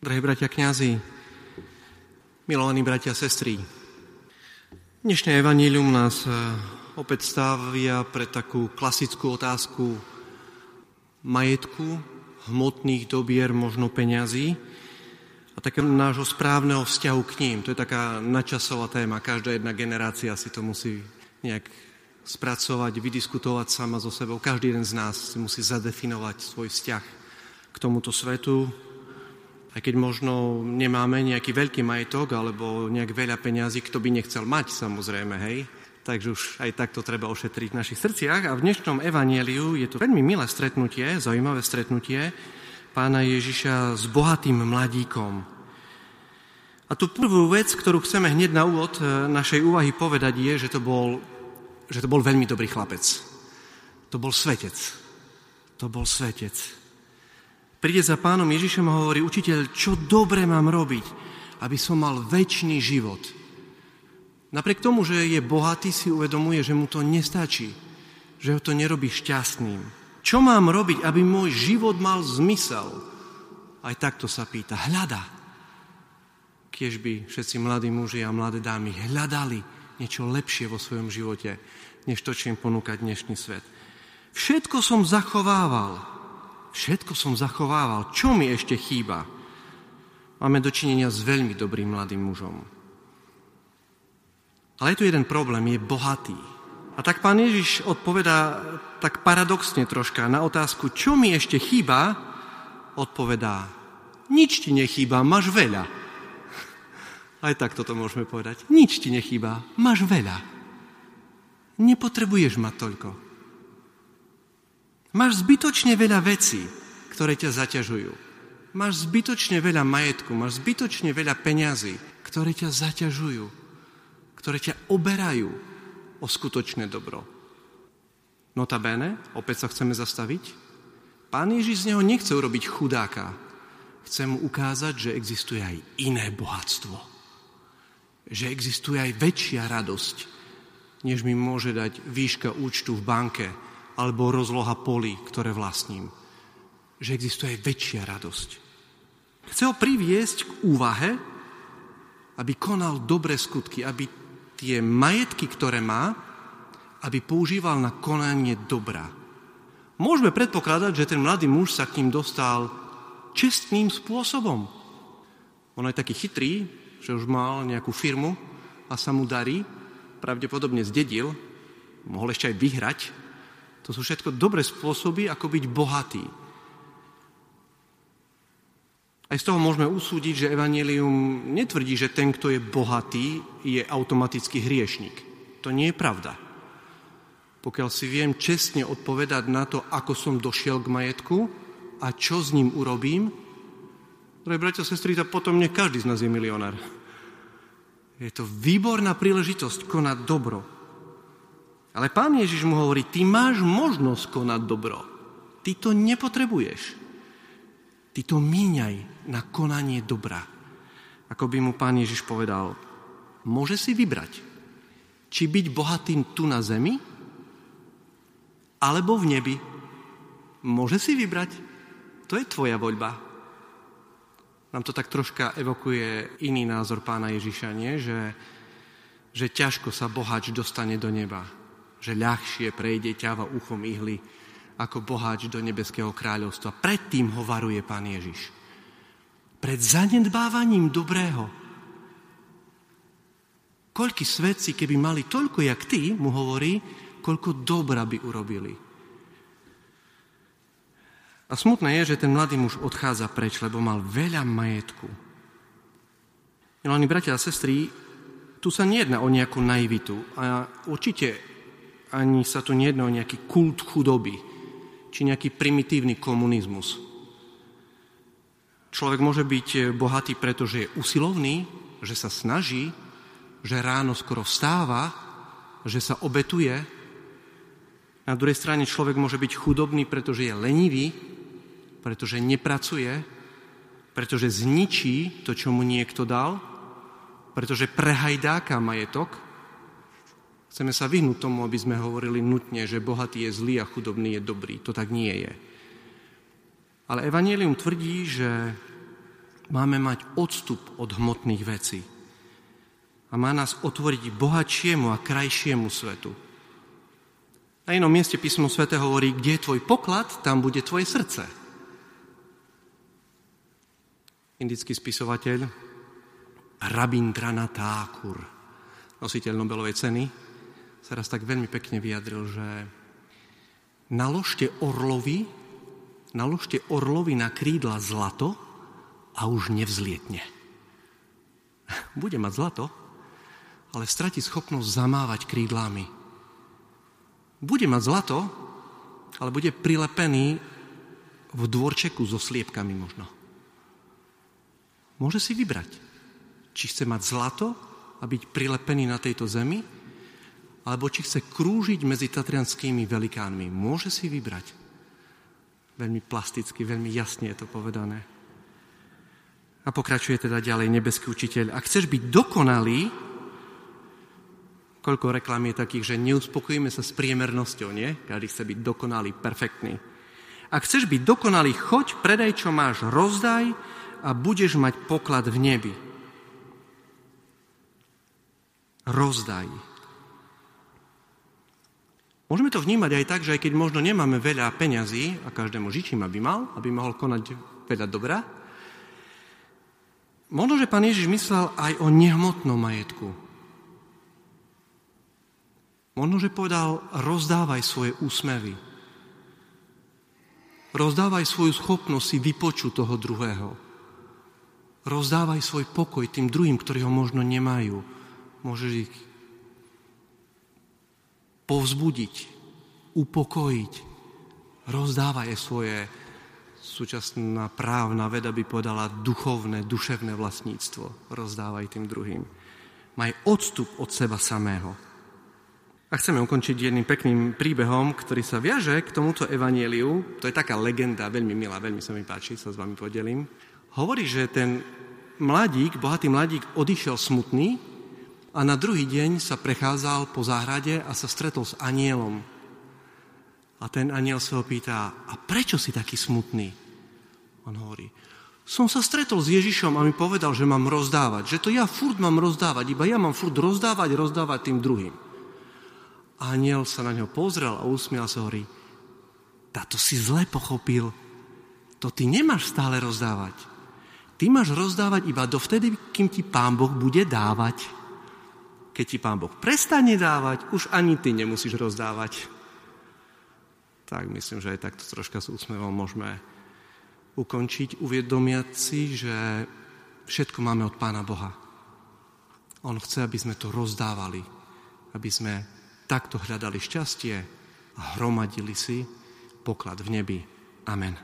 Drahí bratia kňazi, milovaní bratia a sestry, dnešné evanílium nás e, opäť stavia pre takú klasickú otázku majetku, hmotných dobier, možno peňazí a takého nášho správneho vzťahu k ním. To je taká načasová téma. Každá jedna generácia si to musí nejak spracovať, vydiskutovať sama so sebou. Každý jeden z nás si musí zadefinovať svoj vzťah k tomuto svetu, aj keď možno nemáme nejaký veľký majetok alebo nejak veľa peňazí, kto by nechcel mať samozrejme, hej. Takže už aj takto treba ošetriť v našich srdciach. A v dnešnom evanieliu je to veľmi milé stretnutie, zaujímavé stretnutie pána Ježiša s bohatým mladíkom. A tú prvú vec, ktorú chceme hneď na úvod e, našej úvahy povedať, je, že to bol, že to bol veľmi dobrý chlapec. To bol svetec. To bol svetec príde za pánom Ježišom a hovorí, učiteľ, čo dobre mám robiť, aby som mal väčší život. Napriek tomu, že je bohatý, si uvedomuje, že mu to nestačí, že ho to nerobí šťastným. Čo mám robiť, aby môj život mal zmysel? Aj takto sa pýta. Hľada. Kiež by všetci mladí muži a mladé dámy hľadali niečo lepšie vo svojom živote, než to, čo im ponúka dnešný svet. Všetko som zachovával, Všetko som zachovával. Čo mi ešte chýba? Máme dočinenia s veľmi dobrým mladým mužom. Ale je tu jeden problém, je bohatý. A tak pán Ježiš odpovedá tak paradoxne troška na otázku, čo mi ešte chýba, odpovedá, nič ti nechýba, máš veľa. Aj tak toto môžeme povedať. Nič ti nechýba, máš veľa. Nepotrebuješ mať toľko. Máš zbytočne veľa vecí, ktoré ťa zaťažujú. Máš zbytočne veľa majetku, máš zbytočne veľa peňazí, ktoré ťa zaťažujú, ktoré ťa oberajú o skutočné dobro. Notabene, opäť sa chceme zastaviť, pán Ježiš z neho nechce urobiť chudáka. Chce mu ukázať, že existuje aj iné bohatstvo. Že existuje aj väčšia radosť, než mi môže dať výška účtu v banke, alebo rozloha polí, ktoré vlastním. Že existuje väčšia radosť. Chce ho priviesť k úvahe, aby konal dobré skutky, aby tie majetky, ktoré má, aby používal na konanie dobra. Môžeme predpokladať, že ten mladý muž sa k ním dostal čestným spôsobom. On je taký chytrý, že už mal nejakú firmu a sa mu darí, pravdepodobne zdedil, mohol ešte aj vyhrať to sú všetko dobré spôsoby, ako byť bohatý. Aj z toho môžeme usúdiť, že Evangelium netvrdí, že ten, kto je bohatý, je automaticky hriešnik. To nie je pravda. Pokiaľ si viem čestne odpovedať na to, ako som došiel k majetku a čo s ním urobím, Drahí bratia a sestry, to potom nie každý z nás je milionár. Je to výborná príležitosť konať dobro, ale pán Ježiš mu hovorí, ty máš možnosť konať dobro. Ty to nepotrebuješ. Ty to míňaj na konanie dobra. Ako by mu pán Ježiš povedal, môže si vybrať, či byť bohatým tu na zemi, alebo v nebi. Môže si vybrať. To je tvoja voľba. Nám to tak troška evokuje iný názor pána Ježiša, nie? Že, že ťažko sa bohač dostane do neba že ľahšie prejde ťava uchom ihly ako boháč do nebeského kráľovstva. Predtým ho varuje pán Ježiš. Pred zanedbávaním dobrého. Koľky svetci, keby mali toľko, jak ty, mu hovorí, koľko dobra by urobili. A smutné je, že ten mladý muž odchádza preč, lebo mal veľa majetku. Milani bratia a sestry, tu sa nejedná o nejakú naivitu. A určite ani sa tu nejedná o nejaký kult chudoby, či nejaký primitívny komunizmus. Človek môže byť bohatý, pretože je usilovný, že sa snaží, že ráno skoro vstáva, že sa obetuje. Na druhej strane človek môže byť chudobný, pretože je lenivý, pretože nepracuje, pretože zničí to, čo mu niekto dal, pretože prehajdáka majetok, Chceme sa vyhnúť tomu, aby sme hovorili nutne, že bohatý je zlý a chudobný je dobrý. To tak nie je. Ale Evangelium tvrdí, že Máme mať odstup od hmotných vecí. A má nás otvoriť bohatšiemu a krajšiemu svetu. Na inom mieste písmo svete hovorí, kde je tvoj poklad, tam bude tvoje srdce. Indický spisovateľ Rabindranath Thakur, nositeľ Nobelovej ceny, sa raz tak veľmi pekne vyjadril, že naložte orlovi, naložte orlovi na krídla zlato a už nevzlietne. Bude mať zlato, ale stratí schopnosť zamávať krídlami. Bude mať zlato, ale bude prilepený v dvorčeku so sliepkami možno. Môže si vybrať, či chce mať zlato a byť prilepený na tejto zemi, alebo či chce krúžiť medzi tatrianskými velikánmi. Môže si vybrať. Veľmi plasticky, veľmi jasne je to povedané. A pokračuje teda ďalej nebeský učiteľ. Ak chceš byť dokonalý, koľko reklám je takých, že neuspokojíme sa s priemernosťou, nie? Každý chce byť dokonalý, perfektný. Ak chceš byť dokonalý, choď, predaj, čo máš, rozdaj a budeš mať poklad v nebi. Rozdaj. Môžeme to vnímať aj tak, že aj keď možno nemáme veľa peňazí, a každému žičím, aby mal, aby mohol konať veľa dobra, možno, že pán Ježiš myslel aj o nehmotnom majetku. Možno, že povedal, rozdávaj svoje úsmevy. Rozdávaj svoju schopnosť si vypočuť toho druhého. Rozdávaj svoj pokoj tým druhým, ktorí ho možno nemajú. Môžeš ich povzbudiť, upokojiť, rozdávaj svoje súčasná právna veda by povedala duchovné, duševné vlastníctvo. Rozdávaj tým druhým. Maj odstup od seba samého. A chceme ukončiť jedným pekným príbehom, ktorý sa viaže k tomuto evanieliu. To je taká legenda, veľmi milá, veľmi sa mi páči, sa s vami podelím. Hovorí, že ten mladík, bohatý mladík odišiel smutný a na druhý deň sa prechádzal po záhrade a sa stretol s anielom. A ten aniel sa ho pýta, a prečo si taký smutný? On hovorí, som sa stretol s Ježišom a mi povedal, že mám rozdávať, že to ja furt mám rozdávať, iba ja mám furt rozdávať, rozdávať tým druhým. A aniel sa na neho pozrel a usmial sa hovorí, táto si zle pochopil, to ty nemáš stále rozdávať. Ty máš rozdávať iba dovtedy, kým ti pán Boh bude dávať. Keď ti pán Boh prestane dávať, už ani ty nemusíš rozdávať. Tak myslím, že aj takto troška s úsmevom môžeme ukončiť, uviedomiať si, že všetko máme od Pána Boha. On chce, aby sme to rozdávali, aby sme takto hľadali šťastie a hromadili si poklad v nebi. Amen.